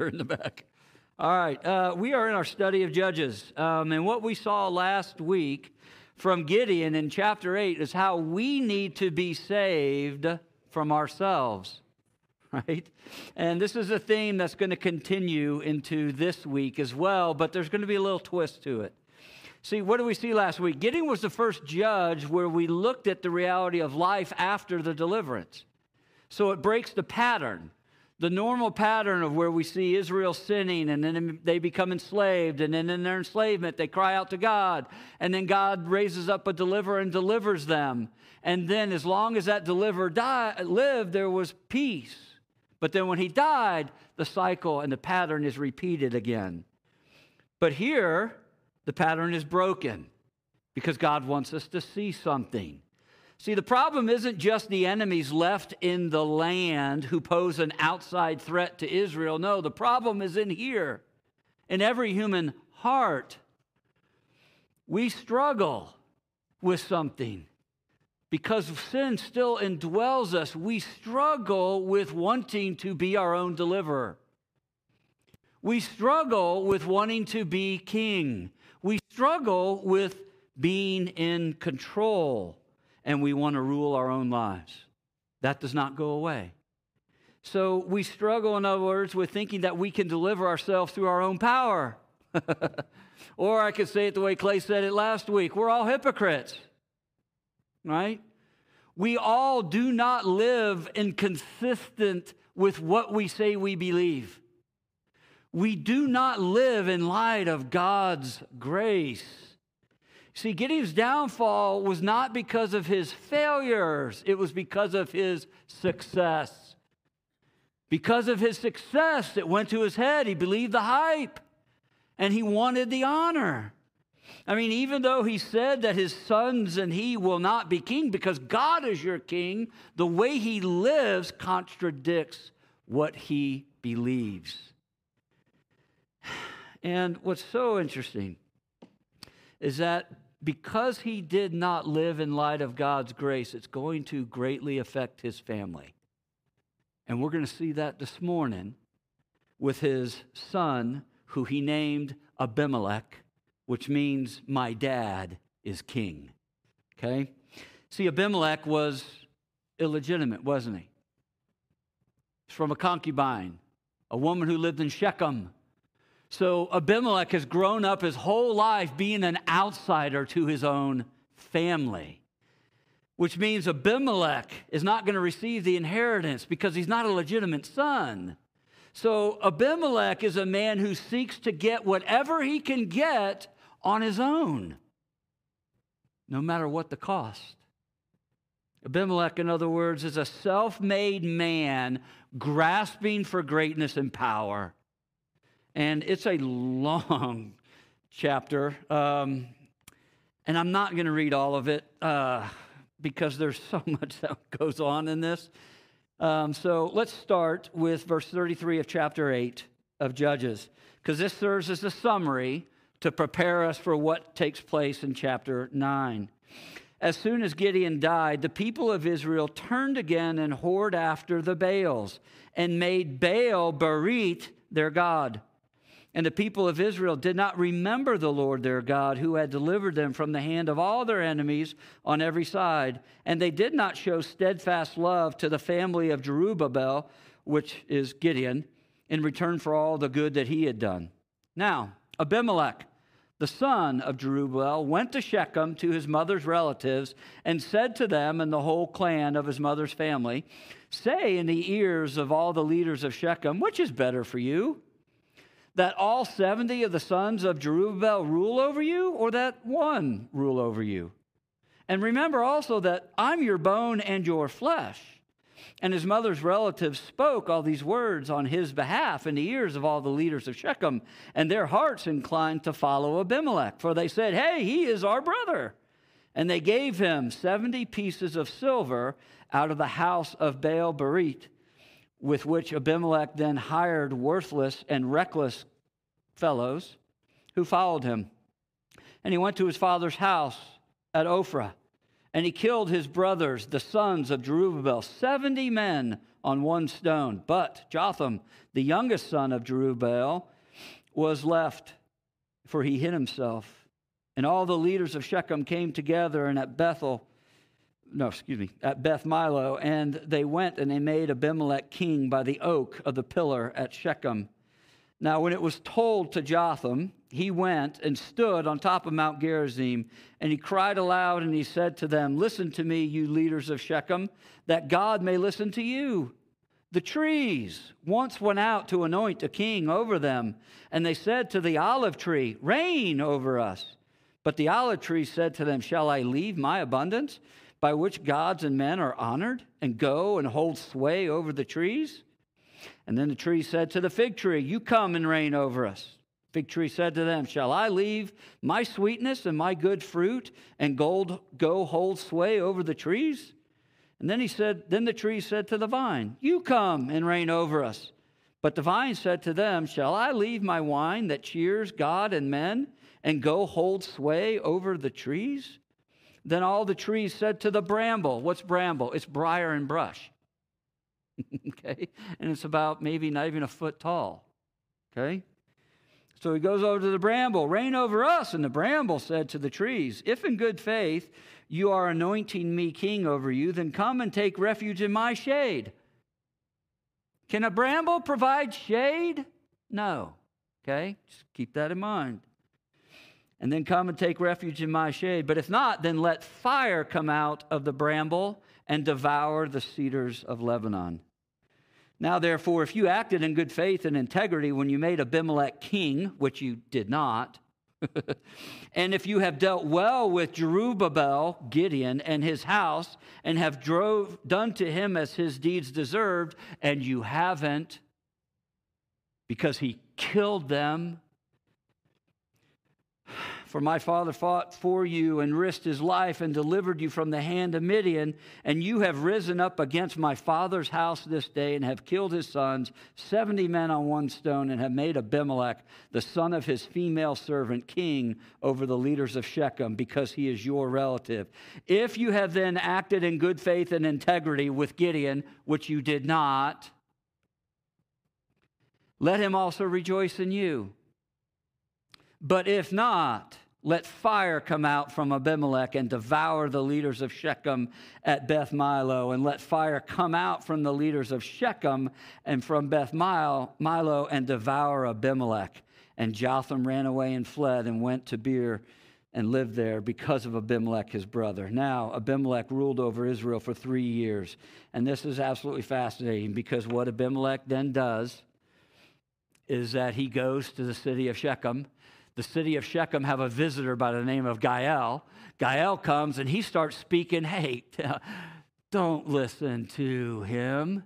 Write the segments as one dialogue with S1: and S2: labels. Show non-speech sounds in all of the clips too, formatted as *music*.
S1: *laughs* In the back. All right. Uh, we are in our study of Judges. Um, and what we saw last week from Gideon in chapter 8 is how we need to be saved from ourselves, *laughs* right? And this is a theme that's going to continue into this week as well, but there's going to be a little twist to it. See, what did we see last week? Gideon was the first judge where we looked at the reality of life after the deliverance. So it breaks the pattern the normal pattern of where we see Israel sinning and then they become enslaved, and then in their enslavement they cry out to God, and then God raises up a deliverer and delivers them. And then, as long as that deliverer died, lived, there was peace. But then when he died, the cycle and the pattern is repeated again. But here, the pattern is broken because God wants us to see something. See, the problem isn't just the enemies left in the land who pose an outside threat to Israel. No, the problem is in here, in every human heart. We struggle with something because sin still indwells us. We struggle with wanting to be our own deliverer. We struggle with wanting to be king. We struggle with being in control and we want to rule our own lives. That does not go away. So we struggle, in other words, with thinking that we can deliver ourselves through our own power. *laughs* or I could say it the way Clay said it last week we're all hypocrites, right? We all do not live inconsistent with what we say we believe. We do not live in light of God's grace. See, Gideon's downfall was not because of his failures, it was because of his success. Because of his success, it went to his head. He believed the hype and he wanted the honor. I mean, even though he said that his sons and he will not be king because God is your king, the way he lives contradicts what he believes. *sighs* And what's so interesting is that because he did not live in light of God's grace, it's going to greatly affect his family. And we're going to see that this morning with his son, who he named Abimelech, which means my dad is king. Okay? See, Abimelech was illegitimate, wasn't he? He's from a concubine, a woman who lived in Shechem. So Abimelech has grown up his whole life being an outsider to his own family, which means Abimelech is not going to receive the inheritance because he's not a legitimate son. So Abimelech is a man who seeks to get whatever he can get on his own, no matter what the cost. Abimelech, in other words, is a self made man grasping for greatness and power. And it's a long *laughs* chapter. Um, and I'm not going to read all of it uh, because there's *laughs* so much that goes on in this. Um, so let's start with verse 33 of chapter 8 of Judges, because this serves as a summary to prepare us for what takes place in chapter 9. As soon as Gideon died, the people of Israel turned again and whored after the Baals and made Baal Berith their God. And the people of Israel did not remember the Lord their God, who had delivered them from the hand of all their enemies on every side. And they did not show steadfast love to the family of Jerubbaal, which is Gideon, in return for all the good that he had done. Now, Abimelech, the son of Jerubbaal, went to Shechem to his mother's relatives and said to them and the whole clan of his mother's family, Say in the ears of all the leaders of Shechem, which is better for you? That all 70 of the sons of Jerubbaal rule over you, or that one rule over you? And remember also that I'm your bone and your flesh. And his mother's relatives spoke all these words on his behalf in the ears of all the leaders of Shechem, and their hearts inclined to follow Abimelech, for they said, Hey, he is our brother. And they gave him 70 pieces of silver out of the house of Baal Berith with which Abimelech then hired worthless and reckless fellows who followed him. And he went to his father's house at Ophrah, and he killed his brothers, the sons of Jerubbaal, 70 men on one stone. But Jotham, the youngest son of Jerubbaal, was left, for he hid himself. And all the leaders of Shechem came together and at Bethel, no, excuse me, at Beth Millo, and they went and they made Abimelech king by the oak of the pillar at Shechem. Now, when it was told to Jotham, he went and stood on top of Mount Gerizim, and he cried aloud and he said to them, Listen to me, you leaders of Shechem, that God may listen to you. The trees once went out to anoint a king over them, and they said to the olive tree, Reign over us. But the olive tree said to them, Shall I leave my abundance, by which gods and men are honored, and go and hold sway over the trees? And then the tree said to the fig tree, You come and reign over us. Fig tree said to them, Shall I leave my sweetness and my good fruit and gold go hold sway over the trees? And then he said, Then the tree said to the vine, You come and reign over us. But the vine said to them, Shall I leave my wine that cheers God and men and go hold sway over the trees? Then all the trees said to the bramble, What's bramble? It's briar and brush. *laughs* okay? And it's about maybe not even a foot tall. Okay? So he goes over to the bramble, reign over us. And the bramble said to the trees, If in good faith you are anointing me king over you, then come and take refuge in my shade. Can a bramble provide shade? No. Okay? Just keep that in mind. And then come and take refuge in my shade. But if not, then let fire come out of the bramble and devour the cedars of Lebanon. Now, therefore, if you acted in good faith and integrity when you made Abimelech king, which you did not, *laughs* and if you have dealt well with Jerubbaal, Gideon, and his house, and have drove, done to him as his deeds deserved, and you haven't, because he killed them for my father fought for you and risked his life and delivered you from the hand of Midian, and you have risen up against my father's house this day and have killed his sons, 70 men on one stone, and have made Abimelech, the son of his female servant, king over the leaders of Shechem, because he is your relative. If you have then acted in good faith and integrity with Gideon, which you did not, let him also rejoice in you. But if not, let fire come out from Abimelech and devour the leaders of Shechem at Beth Millo, and let fire come out from the leaders of Shechem and from Beth Millo and devour Abimelech. And Jotham ran away and fled and went to Beer and lived there because of Abimelech, his brother. Now, Abimelech ruled over Israel for three years. And this is absolutely fascinating because what Abimelech then does is that he goes to the city of Shechem the city of Shechem have a visitor by the name of Gaal. Gaal comes and he starts speaking, hey, *laughs* don't listen to him.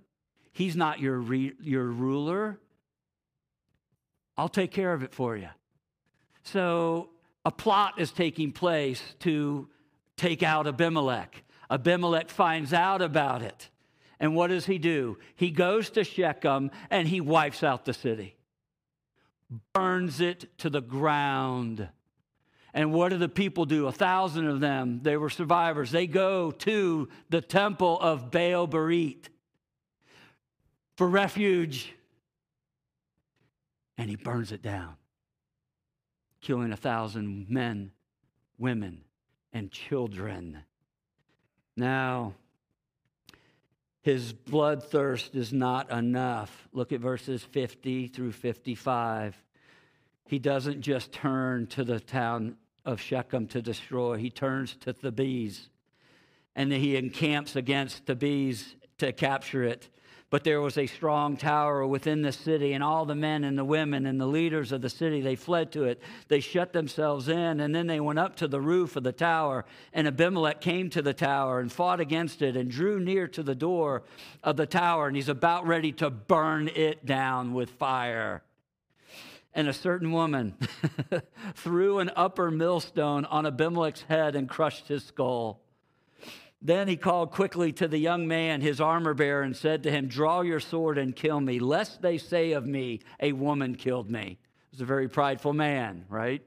S1: He's not your, re- your ruler. I'll take care of it for you. So a plot is taking place to take out Abimelech. Abimelech finds out about it. And what does he do? He goes to Shechem and he wipes out the city burns it to the ground. And what do the people do? A thousand of them, they were survivors. They go to the temple of Baal Berith for refuge. And he burns it down, killing a thousand men, women, and children. Now, his bloodthirst is not enough. Look at verses 50 through 55. He doesn't just turn to the town of Shechem to destroy, he turns to Thebez and he encamps against Thebez to capture it. But there was a strong tower within the city, and all the men and the women and the leaders of the city, they fled to it. They shut themselves in, and then they went up to the roof of the tower. And Abimelech came to the tower and fought against it and drew near to the door of the tower, and he's about ready to burn it down with fire. And a certain woman *laughs* threw an upper millstone on Abimelech's head and crushed his skull. Then he called quickly to the young man, his armor bearer, and said to him, Draw your sword and kill me, lest they say of me, A woman killed me. He was a very prideful man, right?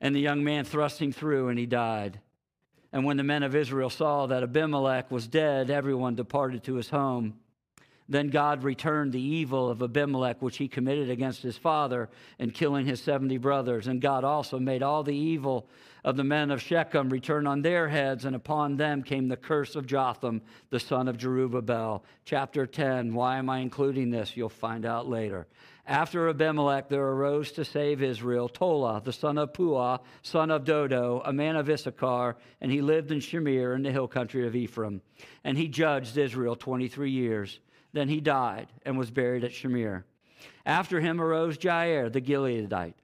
S1: And the young man thrust him through, and he died. And when the men of Israel saw that Abimelech was dead, everyone departed to his home. Then God returned the evil of Abimelech, which he committed against his father, in killing his 70 brothers. And God also made all the evil of the men of Shechem return on their heads, and upon them came the curse of Jotham, the son of Jerubbaal. Chapter 10. Why am I including this? You'll find out later. After Abimelech, there arose to save Israel Tola, the son of Puah, son of Dodo, a man of Issachar, and he lived in Shamir in the hill country of Ephraim. And he judged Israel 23 years. Then he died and was buried at Shamir. After him arose Jair, the Gileadite,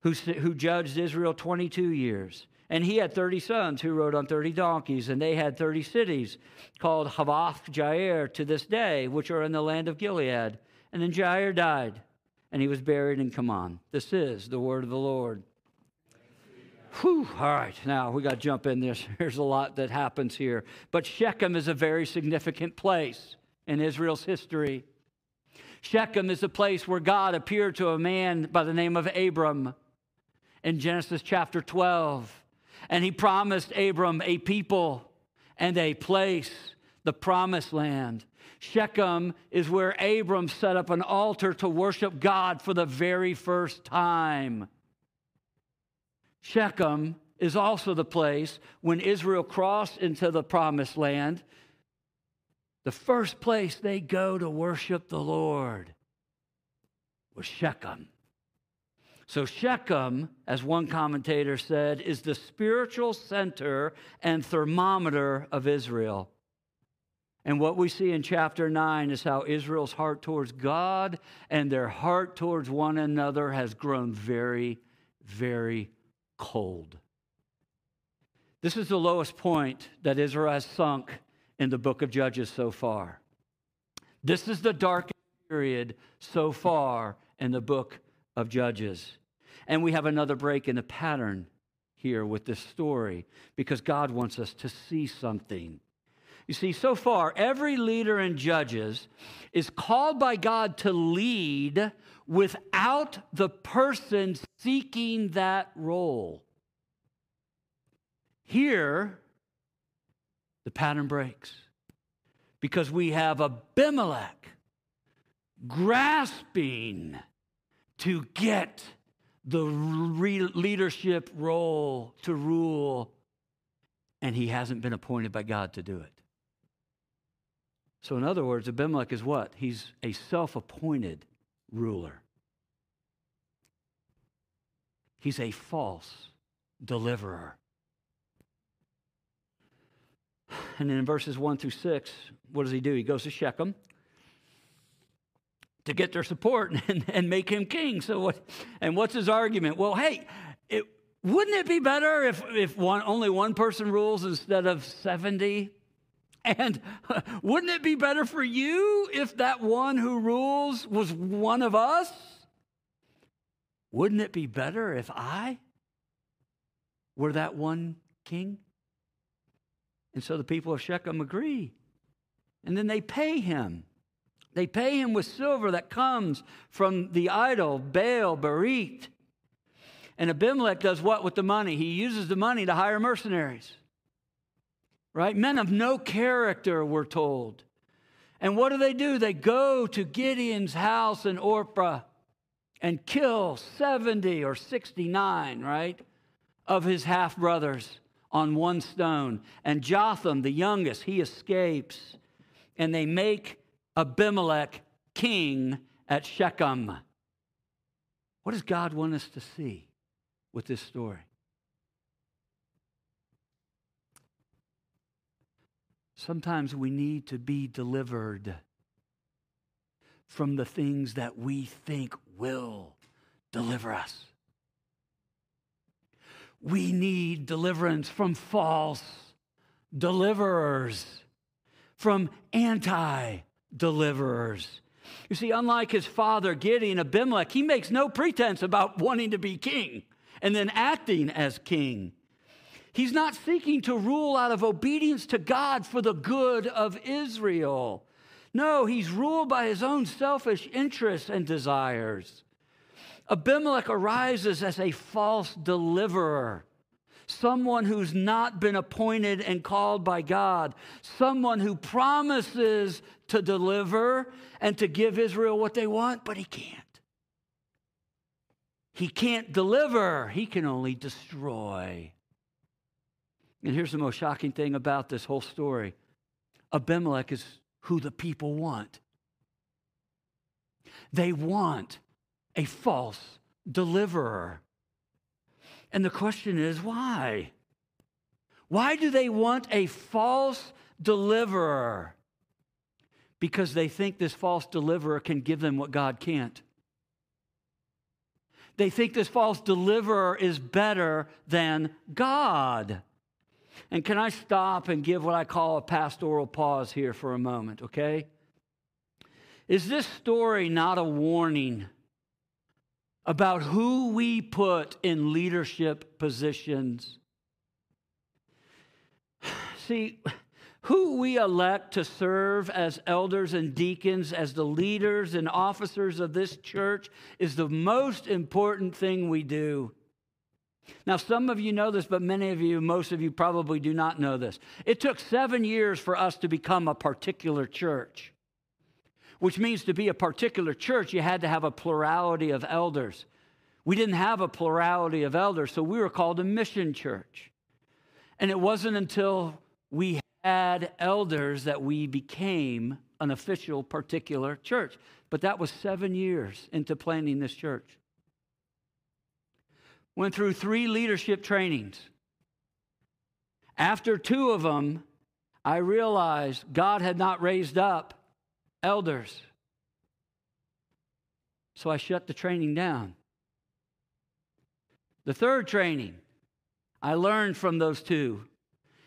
S1: who, who judged Israel 22 years. And he had 30 sons who rode on 30 donkeys, and they had 30 cities called Havvoth Jair to this day, which are in the land of Gilead. And then Jair died and he was buried in Kamon. This is the word of the Lord. Whew. All right, now we got to jump in this. *laughs* There's a lot that happens here. But Shechem is a very significant place in Israel's history. Shechem is a place where God appeared to a man by the name of Abram in Genesis chapter 12. And he promised Abram a people and a place, the promised land. Shechem is where Abram set up an altar to worship God for the very first time. Shechem is also the place when Israel crossed into the promised land, the first place they go to worship the Lord was Shechem. So, Shechem, as one commentator said, is the spiritual center and thermometer of Israel. And what we see in chapter 9 is how Israel's heart towards God and their heart towards one another has grown very, very cold. This is the lowest point that Israel has sunk in the book of Judges so far. This is the darkest period so far in the book of Judges. And we have another break in the pattern here with this story because God wants us to see something. You see, so far, every leader in Judges is called by God to lead without the person seeking that role. Here, the pattern breaks because we have Abimelech grasping to get the leadership role to rule, and he hasn't been appointed by God to do it. So, in other words, Abimelech is what? He's a self appointed ruler. He's a false deliverer. And then in verses 1 through 6, what does he do? He goes to Shechem to get their support *laughs* and, and make him king. So what and what's his argument? Well, hey, it, wouldn't it be better if, if one, only one person rules instead of 70? And *laughs* wouldn't it be better for you if that one who rules was one of us? Wouldn't it be better if I were that one king? And so the people of Shechem agree. And then they pay him. They pay him with silver that comes from the idol, Baal, Berith. And Abimelech does what with the money? He uses the money to hire mercenaries right? Men of no character, we're told. And what do they do? They go to Gideon's house in Orpah and kill 70 or 69, right, of his half brothers on one stone. And Jotham, the youngest, he escapes. And they make Abimelech king at Shechem. What does God want us to see with this story? Sometimes we need to be delivered from the things that we think will deliver us. We need deliverance from false deliverers, from anti deliverers. You see, unlike his father Gideon, Abimelech, he makes no pretense about wanting to be king and then acting as king. He's not seeking to rule out of obedience to God for the good of Israel. No, he's ruled by his own selfish interests and desires. Abimelech arises as a false deliverer someone who's not been appointed and called by God, someone who promises to deliver and to give Israel what they want, but he can't. He can't deliver, he can only destroy. And here's the most shocking thing about this whole story Abimelech is who the people want. They want a false deliverer. And the question is why? Why do they want a false deliverer? Because they think this false deliverer can give them what God can't. They think this false deliverer is better than God. And can I stop and give what I call a pastoral pause here for a moment, okay? Is this story not a warning about who we put in leadership positions? See, who we elect to serve as elders and deacons, as the leaders and officers of this church, is the most important thing we do. Now, some of you know this, but many of you, most of you probably do not know this. It took seven years for us to become a particular church, which means to be a particular church, you had to have a plurality of elders. We didn't have a plurality of elders, so we were called a mission church. And it wasn't until we had elders that we became an official particular church. But that was seven years into planning this church. Went through three leadership trainings. After two of them, I realized God had not raised up elders. So I shut the training down. The third training, I learned from those two.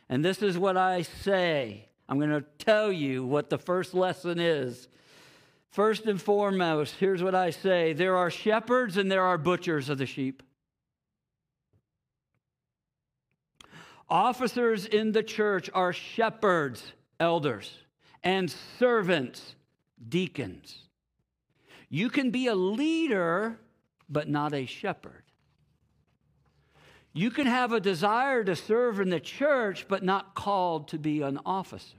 S1: And this is what I say. I'm going to tell you what the first lesson is. First and foremost, here's what I say there are shepherds and there are butchers of the sheep. Officers in the church are shepherds, elders, and servants, deacons. You can be a leader, but not a shepherd. You can have a desire to serve in the church, but not called to be an officer.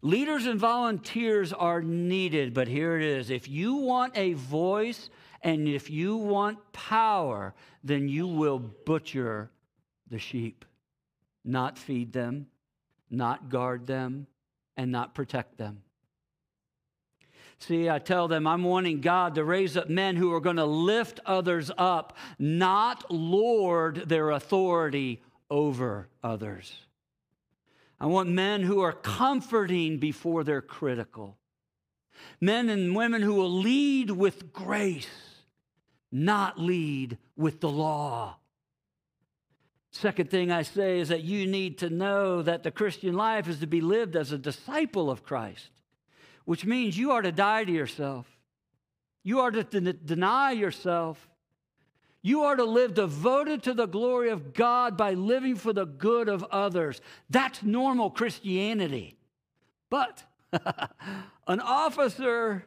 S1: Leaders and volunteers are needed, but here it is. If you want a voice and if you want power, then you will butcher the sheep, not feed them, not guard them, and not protect them. See, I tell them I'm wanting God to raise up men who are going to lift others up, not lord their authority over others. I want men who are comforting before they're critical. Men and women who will lead with grace, not lead with the law. Second thing I say is that you need to know that the Christian life is to be lived as a disciple of Christ, which means you are to die to yourself. You are to de- deny yourself. You are to live devoted to the glory of God by living for the good of others. That's normal Christianity. But *laughs* an officer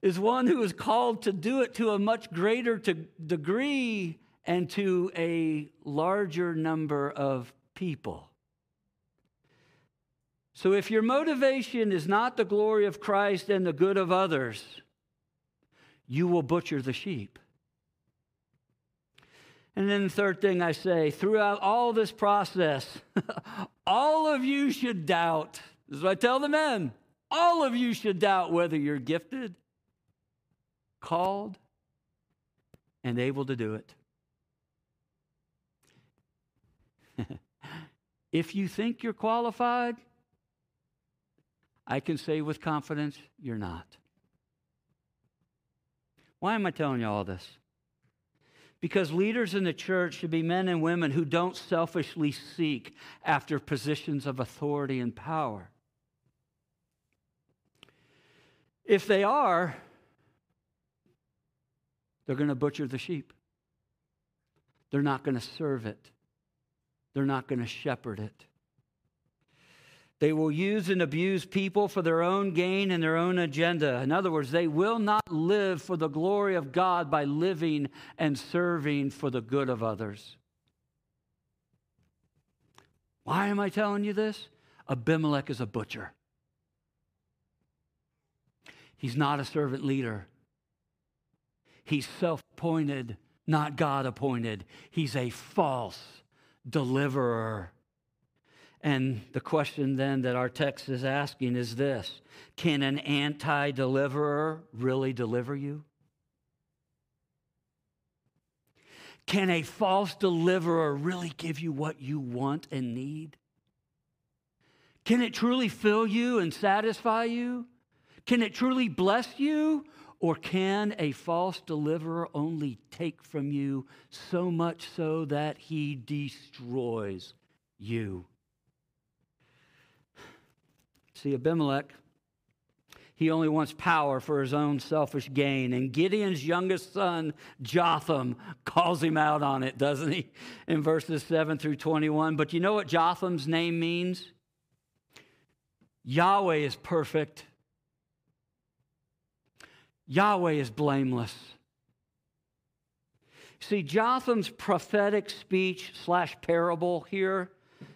S1: is one who is called to do it to a much greater to degree and to a larger number of people. So, if your motivation is not the glory of Christ and the good of others, you will butcher the sheep. And then the third thing I say throughout all this process, *laughs* all of you should doubt. This is what I tell the men. All of you should doubt whether you're gifted, called, and able to do it. *laughs* if you think you're qualified, I can say with confidence, you're not. Why am I telling you all this? Because leaders in the church should be men and women who don't selfishly seek after positions of authority and power. If they are, they're going to butcher the sheep. They're not going to serve it they're not going to shepherd it. They will use and abuse people for their own gain and their own agenda. In other words, they will not live for the glory of God by living and serving for the good of others. Why am I telling you this? Abimelech is a butcher. He's not a servant leader. He's self appointed, not God appointed. He's a false deliverer. And the question then that our text is asking is this Can an anti deliverer really deliver you? Can a false deliverer really give you what you want and need? Can it truly fill you and satisfy you? Can it truly bless you? Or can a false deliverer only take from you so much so that he destroys you? See, Abimelech he only wants power for his own selfish gain. And Gideon's youngest son, Jotham, calls him out on it, doesn't he? In verses 7 through 21. But you know what Jotham's name means? Yahweh is perfect, Yahweh is blameless. See, Jotham's prophetic speech slash parable here,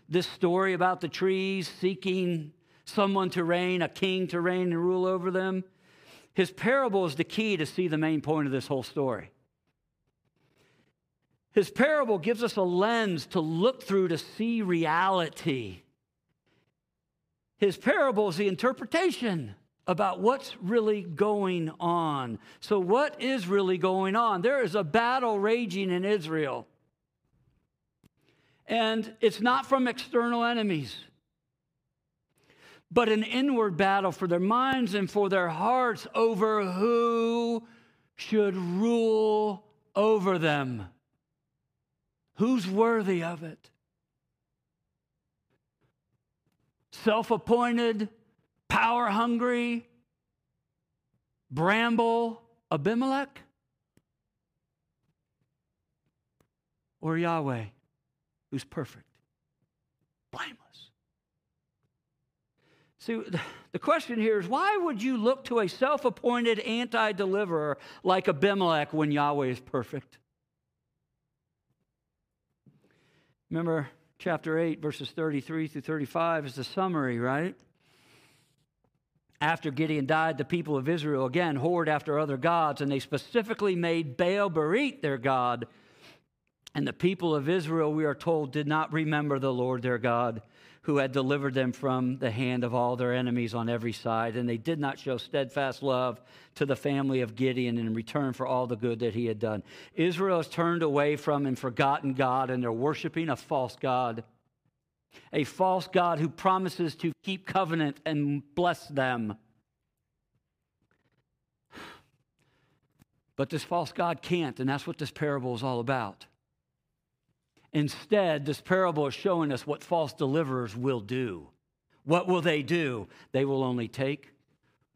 S1: this story about the trees seeking someone to reign, a king to reign and rule over them. His parable is the key to see the main point of this whole story. His parable gives us a lens to look through to see reality. His parable is the interpretation about what's really going on. So, what is really going on? There is a battle raging in Israel. And it's not from external enemies but an inward battle for their minds and for their hearts over who should rule over them. Who's worthy of it? Self appointed, power hungry, bramble Abimelech? Or Yahweh, who's perfect, blameless? See, the question here is why would you look to a self appointed anti deliverer like Abimelech when Yahweh is perfect? Remember, chapter 8, verses 33 through 35 is the summary, right? After Gideon died, the people of Israel again whored after other gods, and they specifically made Baal Berith their God. And the people of Israel, we are told, did not remember the Lord their God who had delivered them from the hand of all their enemies on every side. And they did not show steadfast love to the family of Gideon in return for all the good that he had done. Israel has turned away from and forgotten God, and they're worshiping a false God. A false God who promises to keep covenant and bless them. But this false God can't, and that's what this parable is all about. Instead, this parable is showing us what false deliverers will do. What will they do? They will only take,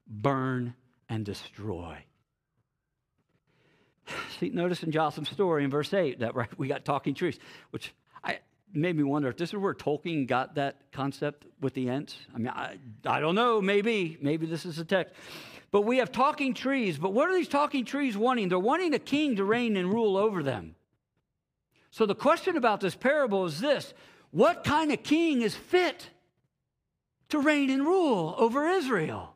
S1: burn, and destroy. *sighs* See, notice in Jotham's story in verse 8 that right, we got talking trees, which I, made me wonder if this is where Tolkien got that concept with the Ents. I mean, I, I don't know, maybe. Maybe this is a text. But we have talking trees. But what are these talking trees wanting? They're wanting a king to reign and rule over them. So the question about this parable is this what kind of king is fit to reign and rule over Israel?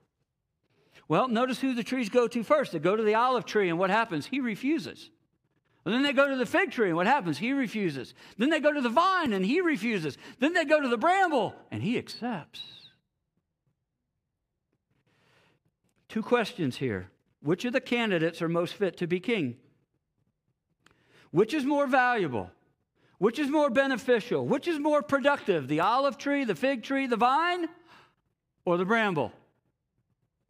S1: Well, notice who the trees go to first. They go to the olive tree, and what happens? He refuses. And then they go to the fig tree, and what happens? He refuses. Then they go to the vine, and he refuses. Then they go to the bramble, and he accepts. Two questions here. Which of the candidates are most fit to be king? Which is more valuable? Which is more beneficial? Which is more productive? The olive tree, the fig tree, the vine, or the bramble?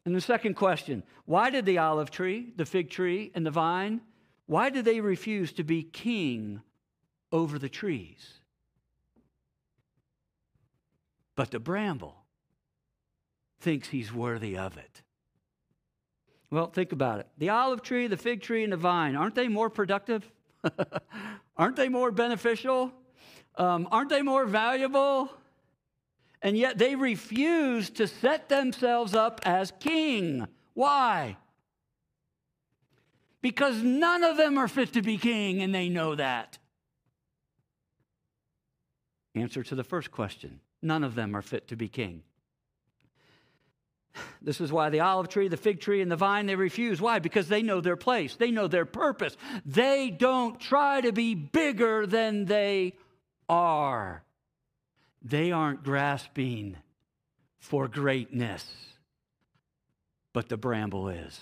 S1: And the second question why did the olive tree, the fig tree, and the vine, why did they refuse to be king over the trees? But the bramble thinks he's worthy of it. Well, think about it. The olive tree, the fig tree, and the vine, aren't they more productive? *laughs* aren't they more beneficial? Um, aren't they more valuable? And yet they refuse to set themselves up as king. Why? Because none of them are fit to be king, and they know that. Answer to the first question none of them are fit to be king. This is why the olive tree, the fig tree, and the vine they refuse. Why? Because they know their place, they know their purpose. They don't try to be bigger than they are. They aren't grasping for greatness, but the bramble is.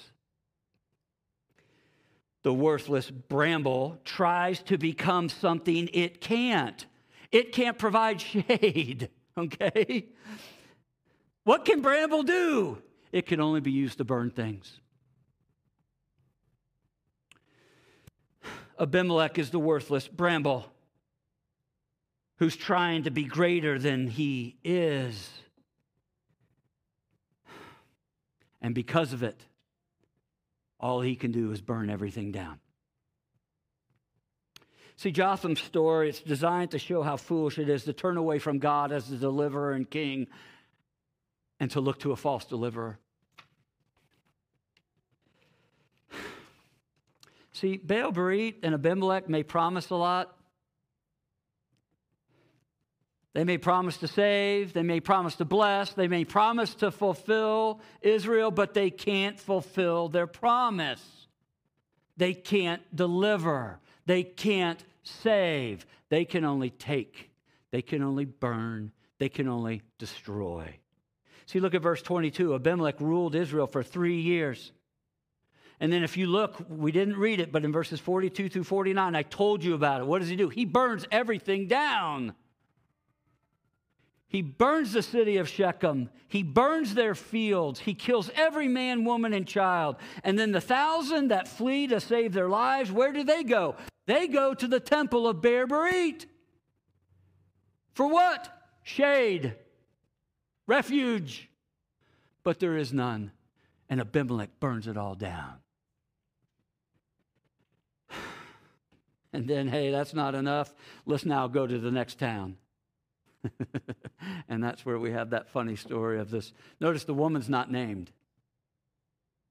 S1: The worthless bramble tries to become something it can't. It can't provide *laughs* shade, okay? What can bramble do? It can only be used to burn things. Abimelech is the worthless bramble who's trying to be greater than he is. And because of it, all he can do is burn everything down. See, Jotham's story, it's designed to show how foolish it is to turn away from God as the deliverer and king and to look to a false deliverer. See, Baal Berith and Abimelech may promise a lot. They may promise to save, they may promise to bless, they may promise to fulfill Israel, but they can't fulfill their promise. They can't deliver, they can't save, they can only take, they can only burn, they can only destroy. See, look at verse 22. Abimelech ruled Israel for three years. And then if you look, we didn't read it, but in verses 42 through 49, I told you about it. What does he do? He burns everything down. He burns the city of Shechem. He burns their fields. He kills every man, woman, and child. And then the thousand that flee to save their lives, where do they go? They go to the temple of Baal Berith. For what? Shade, refuge. But there is none. And Abimelech burns it all down. *sighs* And then, hey, that's not enough. Let's now go to the next town. *laughs* and that's where we have that funny story of this. Notice the woman's not named.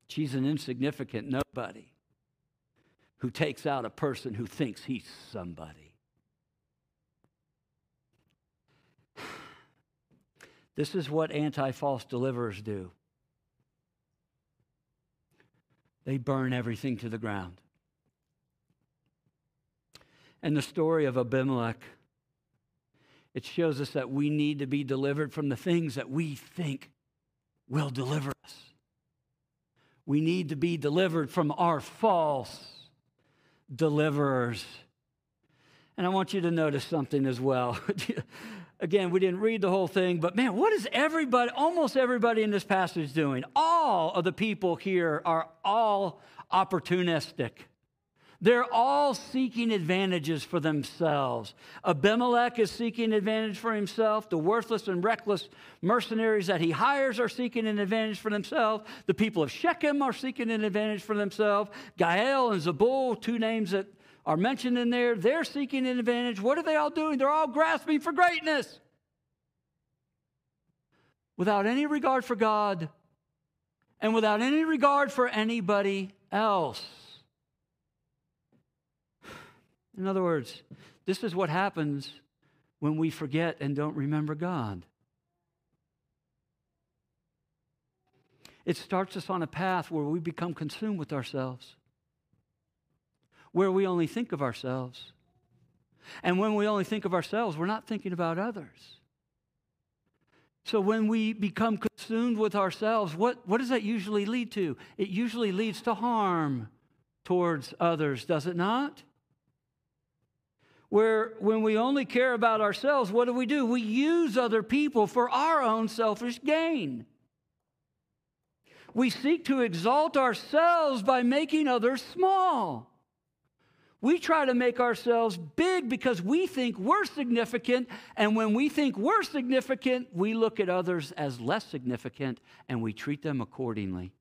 S1: She's an insignificant nobody who takes out a person who thinks he's somebody. This is what anti false deliverers do they burn everything to the ground. And the story of Abimelech it shows us that we need to be delivered from the things that we think will deliver us. We need to be delivered from our false deliverers. And I want you to notice something as well. *laughs* Again, we didn't read the whole thing, but man, what is everybody, almost everybody in this passage doing? All of the people here are all opportunistic. They're all seeking advantages for themselves. Abimelech is seeking advantage for himself. The worthless and reckless mercenaries that he hires are seeking an advantage for themselves. The people of Shechem are seeking an advantage for themselves. Gaal and Zebul, two names that are mentioned in there, they're seeking an advantage. What are they all doing? They're all grasping for greatness without any regard for God and without any regard for anybody else. In other words, this is what happens when we forget and don't remember God. It starts us on a path where we become consumed with ourselves, where we only think of ourselves. And when we only think of ourselves, we're not thinking about others. So when we become consumed with ourselves, what, what does that usually lead to? It usually leads to harm towards others, does it not? where when we only care about ourselves, what do we do? We use other people for our own selfish gain. We seek to exalt ourselves by making others small. We try to make ourselves big because we think we're significant. And when we think we're significant, we look at others as less significant and we treat them accordingly.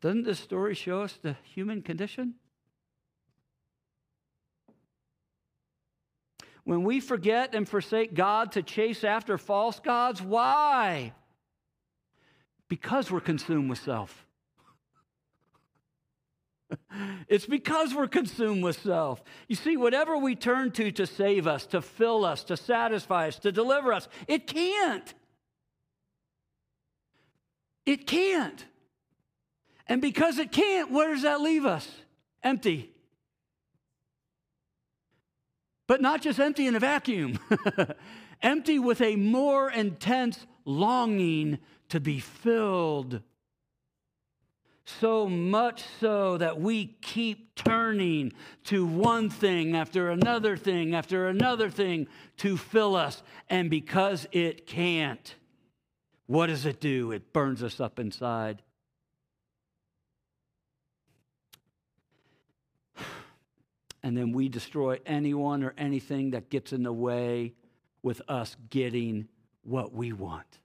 S1: Doesn't this story show us the human condition? When we forget and forsake God to chase after false gods, why? Because we're consumed with self. It's because we're consumed with self. You see, whatever we turn to to save us, to fill us, to satisfy us, to deliver us, it can't. It can't. And because it can't, where does that leave us? Empty. But not just empty in a vacuum, *laughs* empty with a more intense longing to be filled so much so that we keep turning to one thing after another thing after another thing to fill us. And because it can't, what does it do? It burns us up inside. *sighs* And then we destroy anyone or anything that gets in the way with us getting what we want.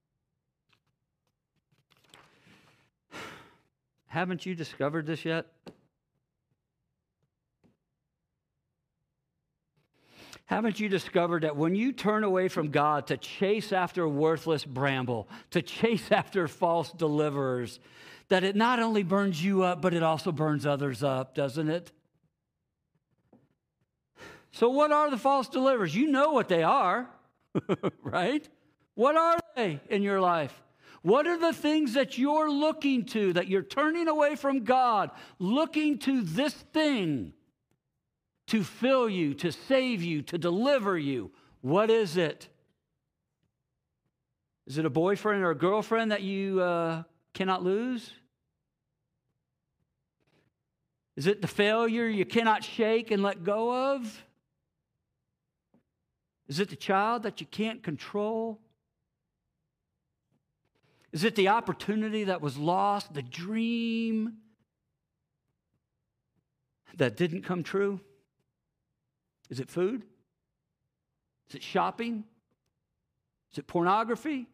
S1: Haven't you discovered this yet? Haven't you discovered that when you turn away from God to chase after worthless bramble, to chase after false deliverers, that it not only burns you up, but it also burns others up, doesn't it? So, what are the false deliverers? You know what they are, *laughs* right? What are they in your life? What are the things that you're looking to, that you're turning away from God, looking to this thing to fill you, to save you, to deliver you? What is it? Is it a boyfriend or a girlfriend that you uh, cannot lose? Is it the failure you cannot shake and let go of? Is it the child that you can't control? Is it the opportunity that was lost, the dream that didn't come true? Is it food? Is it shopping? Is it pornography?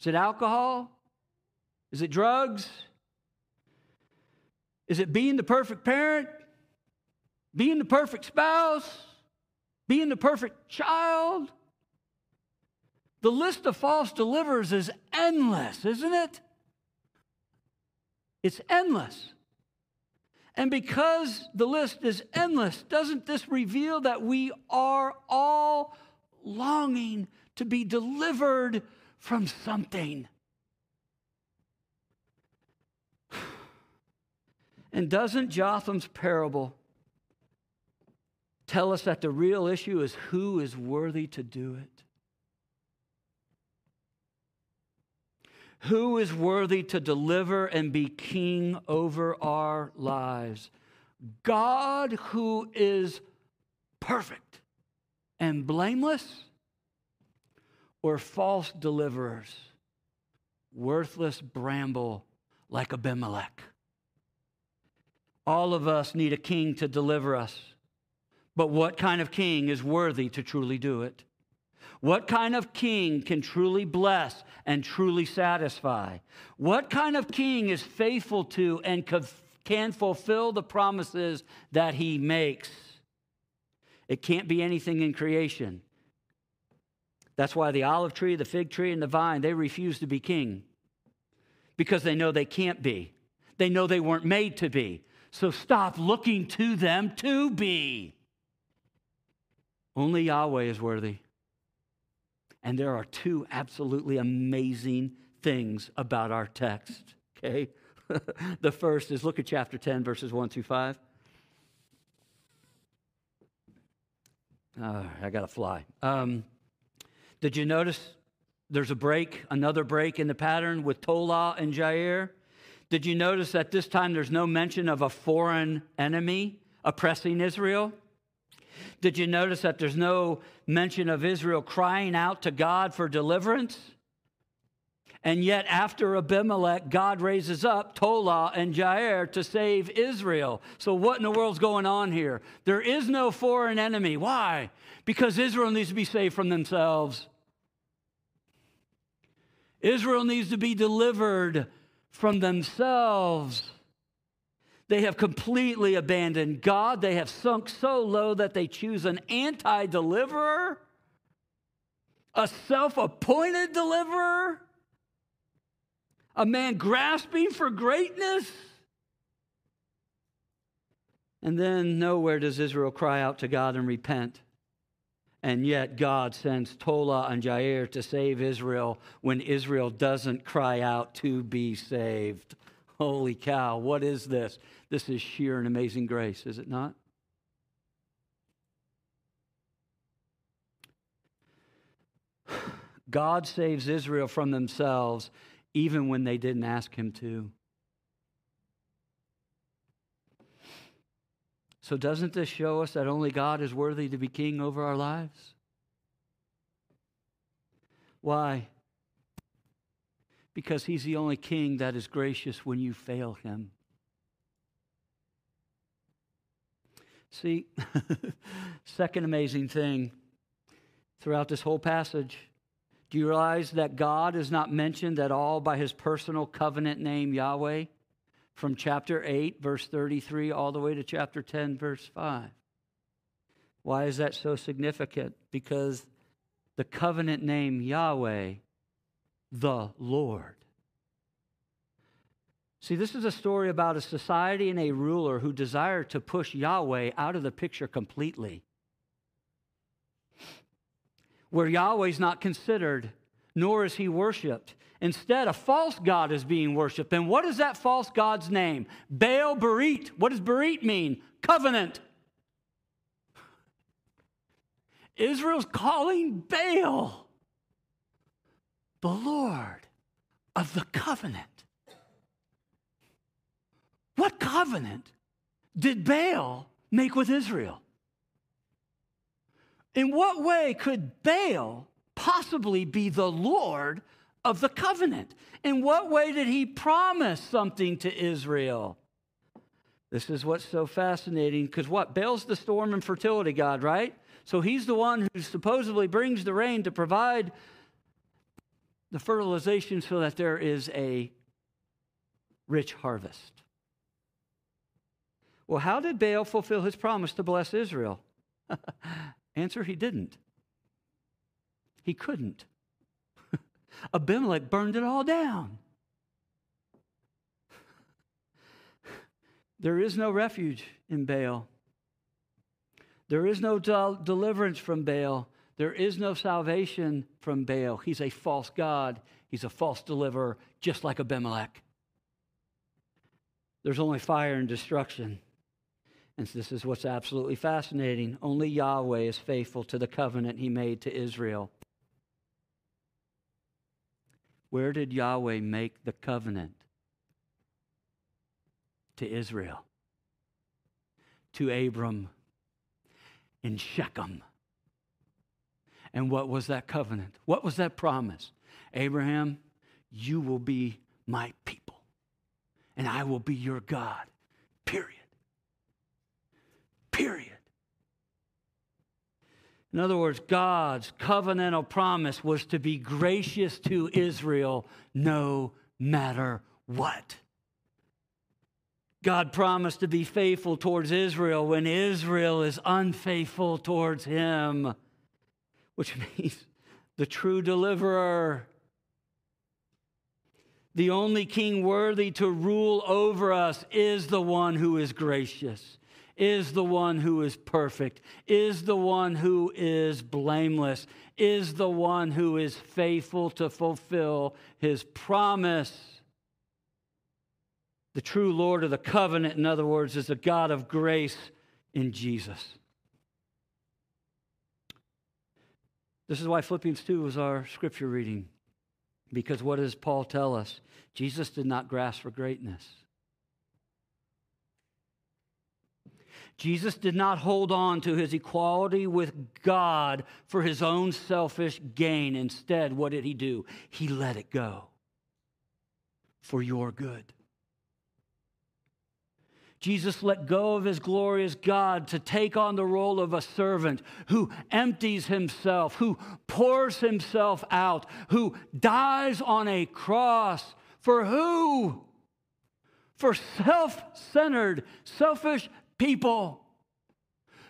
S1: Is it alcohol? Is it drugs? Is it being the perfect parent? Being the perfect spouse? Being the perfect child? The list of false deliverers is endless, isn't it? It's endless. And because the list is endless, doesn't this reveal that we are all longing to be delivered from something? And doesn't Jotham's parable tell us that the real issue is who is worthy to do it? Who is worthy to deliver and be king over our lives? God, who is perfect and blameless, or false deliverers, worthless bramble like Abimelech? All of us need a king to deliver us. But what kind of king is worthy to truly do it? What kind of king can truly bless and truly satisfy? What kind of king is faithful to and can fulfill the promises that he makes? It can't be anything in creation. That's why the olive tree, the fig tree, and the vine, they refuse to be king because they know they can't be. They know they weren't made to be. So stop looking to them to be. Only Yahweh is worthy. And there are two absolutely amazing things about our text, okay? *laughs* the first is look at chapter 10, verses 1 through 5. Uh, I got to fly. Um, did you notice there's a break, another break in the pattern with Tola and Jair? Did you notice that this time there's no mention of a foreign enemy oppressing Israel? Did you notice that there's no mention of Israel crying out to God for deliverance? And yet, after Abimelech, God raises up Tola and Jair to save Israel. So, what in the world's going on here? There is no foreign enemy. Why? Because Israel needs to be saved from themselves. Israel needs to be delivered from themselves. They have completely abandoned God. They have sunk so low that they choose an anti deliverer, a self appointed deliverer, a man grasping for greatness. And then nowhere does Israel cry out to God and repent. And yet God sends Tola and Jair to save Israel when Israel doesn't cry out to be saved. Holy cow, what is this? This is sheer and amazing grace, is it not? *sighs* God saves Israel from themselves even when they didn't ask him to. So, doesn't this show us that only God is worthy to be king over our lives? Why? Because he's the only king that is gracious when you fail him. See, *laughs* second amazing thing throughout this whole passage. Do you realize that God is not mentioned at all by his personal covenant name, Yahweh? from chapter 8, verse 33, all the way to chapter 10, verse 5. Why is that so significant? Because the covenant name Yahweh, the Lord. See, this is a story about a society and a ruler who desire to push Yahweh out of the picture completely. Where Yahweh is not considered, nor is he worshiped. Instead, a false God is being worshiped. And what is that false God's name? Baal Berith. What does Berith mean? Covenant. Israel's calling Baal the Lord of the covenant. What covenant did Baal make with Israel? In what way could Baal possibly be the Lord of the covenant. In what way did he promise something to Israel? This is what's so fascinating because what? Baal's the storm and fertility god, right? So he's the one who supposedly brings the rain to provide the fertilization so that there is a rich harvest. Well, how did Baal fulfill his promise to bless Israel? *laughs* Answer he didn't. He couldn't. *laughs* Abimelech burned it all down. *laughs* There is no refuge in Baal. There is no del- deliverance from Baal. There is no salvation from Baal. He's a false God. He's a false deliverer, just like Abimelech. There's only fire and destruction. And this is what's absolutely fascinating. Only Yahweh is faithful to the covenant he made to Israel. Where did Yahweh make the covenant? To Israel, to Abram in Shechem. And what was that covenant? What was that promise? Abraham, you will be my people, and I will be your God. Period. Period. In other words, God's covenantal promise was to be gracious to Israel no matter what. God promised to be faithful towards Israel when Israel is unfaithful towards him, which *laughs* means the true deliverer, the only king worthy to rule over us, is the one who is gracious is the one who is perfect, is the one who is blameless, is the one who is faithful to fulfill his promise. The true Lord of the covenant, in other words, is a God of grace in Jesus. This is why Philippians 2 was our scripture reading. Because what does Paul tell us? Jesus did not grasp for greatness. Jesus did not hold on to his equality with God for his own selfish gain. Instead, what did he do? He let it go for your good. Jesus let go of his glorious God to take on the role of a servant who empties himself, who pours himself out, who dies on a cross. For who? For self centered, selfish people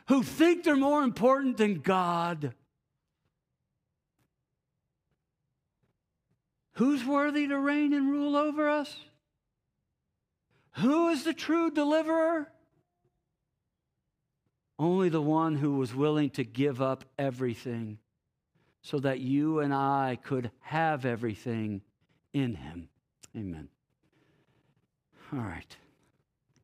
S1: who think they're more important than God. Who's worthy to reign and rule over us? Who is the true deliverer? Only the one who was willing to give up everything so that you and I could have everything in him. Amen. All right.